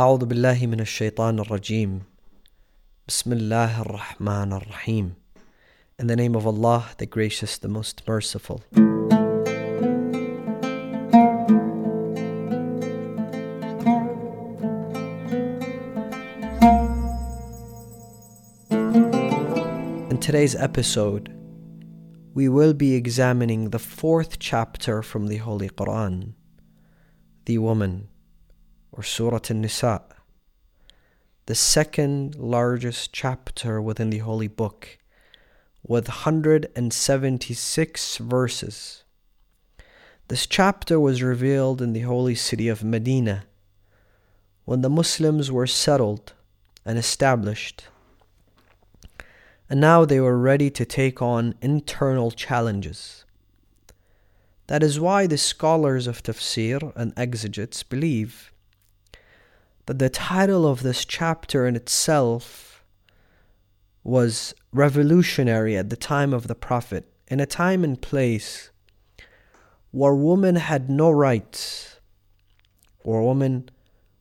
أعوذ بالله من الشيطان الرجيم بسم الله الرحمن الرحيم In the name of Allah, the gracious, the most merciful. In today's episode, we will be examining the fourth chapter from the Holy Quran, the woman or Surah An-Nisa, the second largest chapter within the Holy Book, with 176 verses. This chapter was revealed in the holy city of Medina when the Muslims were settled and established. And now they were ready to take on internal challenges. That is why the scholars of tafsir and exegetes believe that the title of this chapter in itself was revolutionary at the time of the Prophet, in a time and place where women had no rights, where women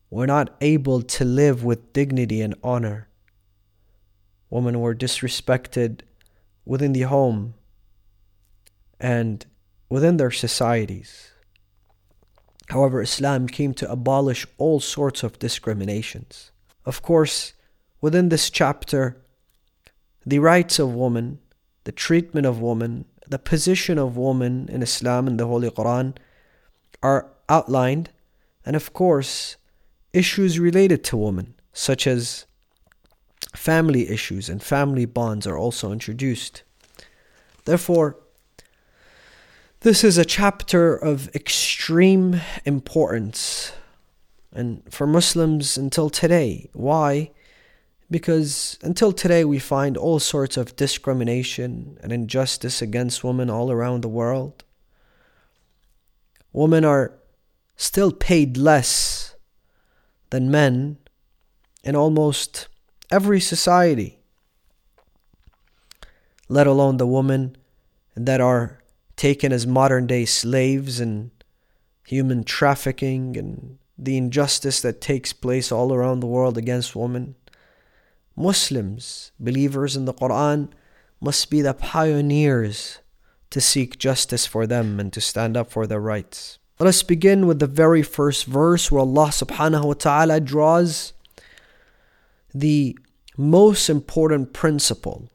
were not able to live with dignity and honor. Women were disrespected within the home and within their societies. However, Islam came to abolish all sorts of discriminations. Of course, within this chapter, the rights of woman, the treatment of woman, the position of woman in Islam and the Holy Quran are outlined, and of course, issues related to woman, such as family issues and family bonds, are also introduced. Therefore, this is a chapter of extreme importance and for Muslims until today. Why? Because until today we find all sorts of discrimination and injustice against women all around the world. Women are still paid less than men in almost every society, let alone the women that are taken as modern day slaves and human trafficking and the injustice that takes place all around the world against women. Muslims, believers in the Quran, must be the pioneers to seek justice for them and to stand up for their rights. Let us begin with the very first verse where Allah subhanahu wa ta'ala draws the most important principle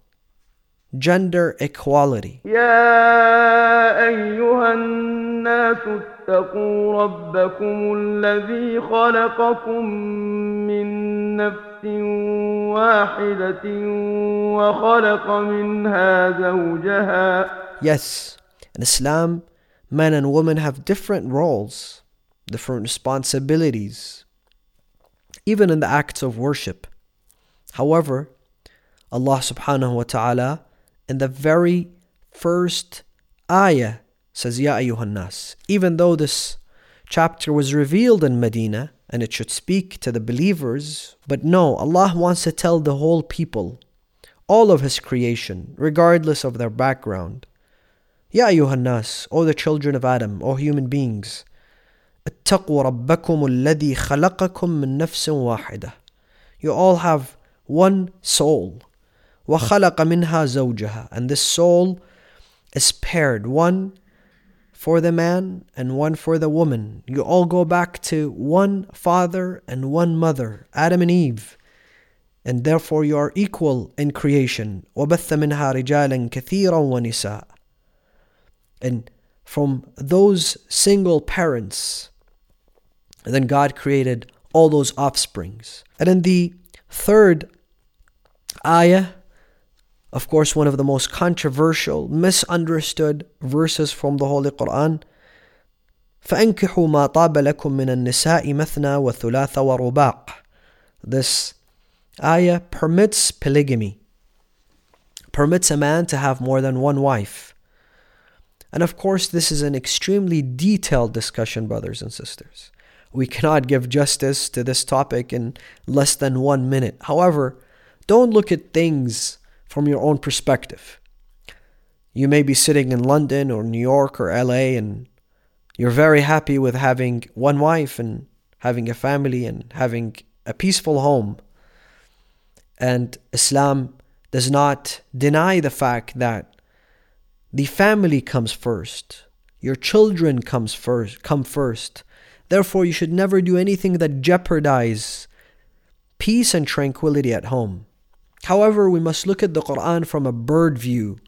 gender equality. يا أيها الناس اتقوا ربكم الذي خلقكم من نفس واحدة وخلق منها زوجها Yes, in Islam, men and women have different roles, different responsibilities, even in the acts of worship. However, Allah subhanahu wa ta'ala in the very first ayah says, Ya ayyuhan nas. Even though this chapter was revealed in Medina and it should speak to the believers, but no, Allah wants to tell the whole people, all of His creation, regardless of their background. Ya ayyuhan nas, O the children of Adam, O human beings, اتقوا ربكم الذي خلقكم من نفس واحدة. You all have one soul. وَخَلَقَ مِنْهَا زَوْجَهَا And this soul is paired, one for the man and one for the woman. You all go back to one father and one mother, Adam and Eve. And therefore you are equal in creation. وَبَثَّ مِنْهَا رِجَالًا كَثِيرًا وَنِسَاءً And from those single parents, then God created all those offsprings. And in the third ayah, of course, one of the most controversial, misunderstood verses from the Holy Quran. فأنكحوا ما طاب لكم من النساء مثنى وثلاث ورباع. This ayah permits polygamy, permits a man to have more than one wife. And of course, this is an extremely detailed discussion, brothers and sisters. We cannot give justice to this topic in less than one minute. However, don't look at things from your own perspective. You may be sitting in London or New York or LA and you're very happy with having one wife and having a family and having a peaceful home. And Islam does not deny the fact that the family comes first. Your children comes first, come first. Therefore, you should never do anything that jeopardizes peace and tranquility at home. However, we must look at the Quran from a bird view,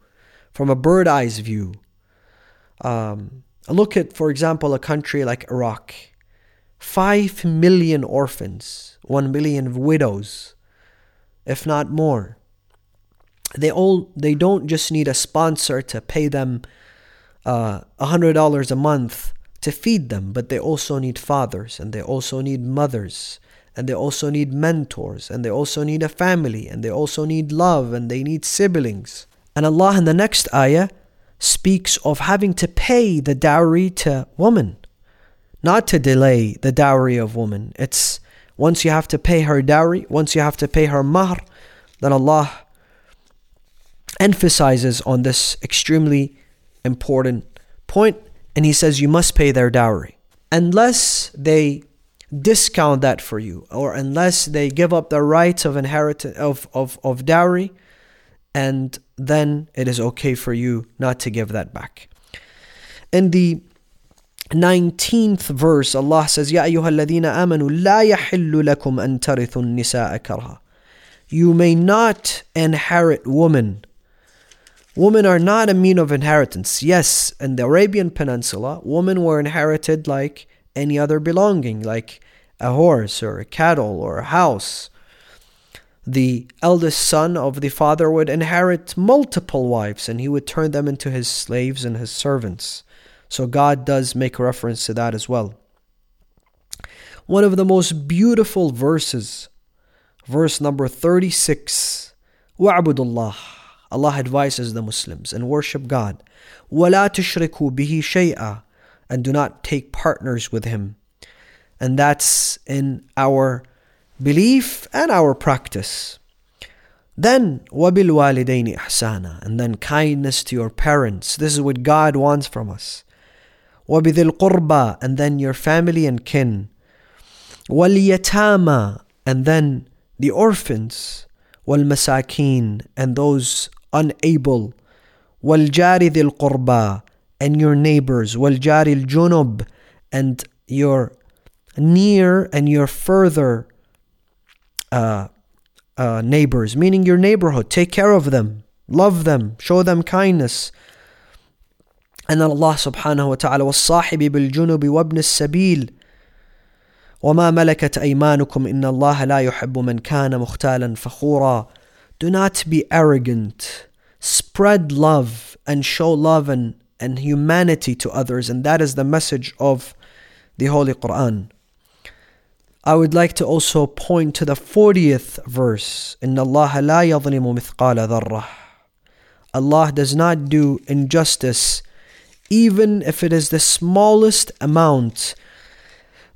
from a bird eyes view. Um, look at, for example, a country like Iraq. Five million orphans, one million widows, if not more. They all they don't just need a sponsor to pay them uh, a uh, hundred dollars a month to feed them, but they also need fathers and they also need mothers and they also need mentors and they also need a family and they also need love and they need siblings. And Allah in the next ayah speaks of having to pay the dowry to woman, not to delay the dowry of woman. It's once you have to pay her dowry, once you have to pay her mahr, then Allah emphasizes on this extremely important point and he says you must pay their dowry unless they discount that for you or unless they give up the rights of inheritance of, of, of dowry and then it is okay for you not to give that back. In the 19th verse Allah says ya ayyuhalladhina amanu la yahillu lakum an-nisaa karha. You may not inherit women. Women are not a mean of inheritance. Yes in the arabian peninsula women were inherited like any other belonging, like a horse or a cattle or a house. The eldest son of the father would inherit multiple wives and he would turn them into his slaves and his servants. So God does make reference to that as well. One of the most beautiful verses, verse number 36 وَاعْبُدُ اللَّهِ Allah advises the Muslims and worship God. وَلَا تُشْرِكُوا بِهِ شَيْئًا And do not take partners with Him and that's in our belief and our practice. Then وَبِالْوَالِدَيْنِ إِحْسَانًا And then kindness to your parents. This is what God wants from us. وَبِذِي الْقُرْبَى And then your family and kin. وَالْيَتَامَى And then the orphans. وَالْمَسَاكِينَ And those unable. وَالْجَارِ ذِي الْقُرْبَى And your neighbors. وَالْجَارِ الْجُنُبِ And your near and your further uh, uh, neighbors, meaning your neighborhood. Take care of them, love them, show them kindness. And then Allah subhanahu wa ta'ala والصاحب بالجنب وابن السبيل وما ملكت أيمانكم إن الله لا يحب من كان مختالا فخورا Do not be arrogant. Spread love and show love and, and humanity to others. And that is the message of the Holy Quran. I would like to also point to the 40th verse. إن الله لا يظلم مثقال ذرة. Allah does not do injustice even if it is the smallest amount.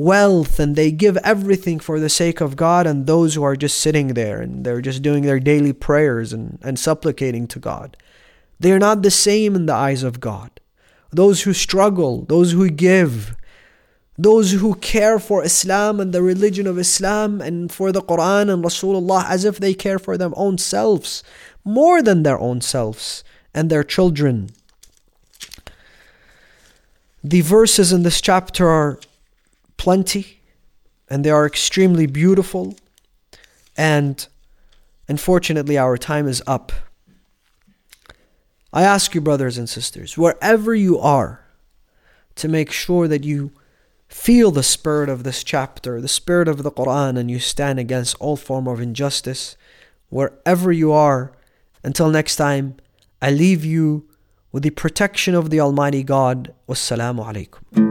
wealth and they give everything for the sake of God, and those who are just sitting there and they're just doing their daily prayers and, and supplicating to God. They are not the same in the eyes of God. Those who struggle, those who give, those who care for Islam and the religion of Islam and for the Quran and Rasulullah as if they care for their own selves more than their own selves and their children. The verses in this chapter are plenty and they are extremely beautiful. And unfortunately, our time is up. I ask you, brothers and sisters, wherever you are, to make sure that you feel the spirit of this chapter, the spirit of the Quran, and you stand against all form of injustice, wherever you are. Until next time, I leave you with the protection of the Almighty God. Wassalamu alaikum.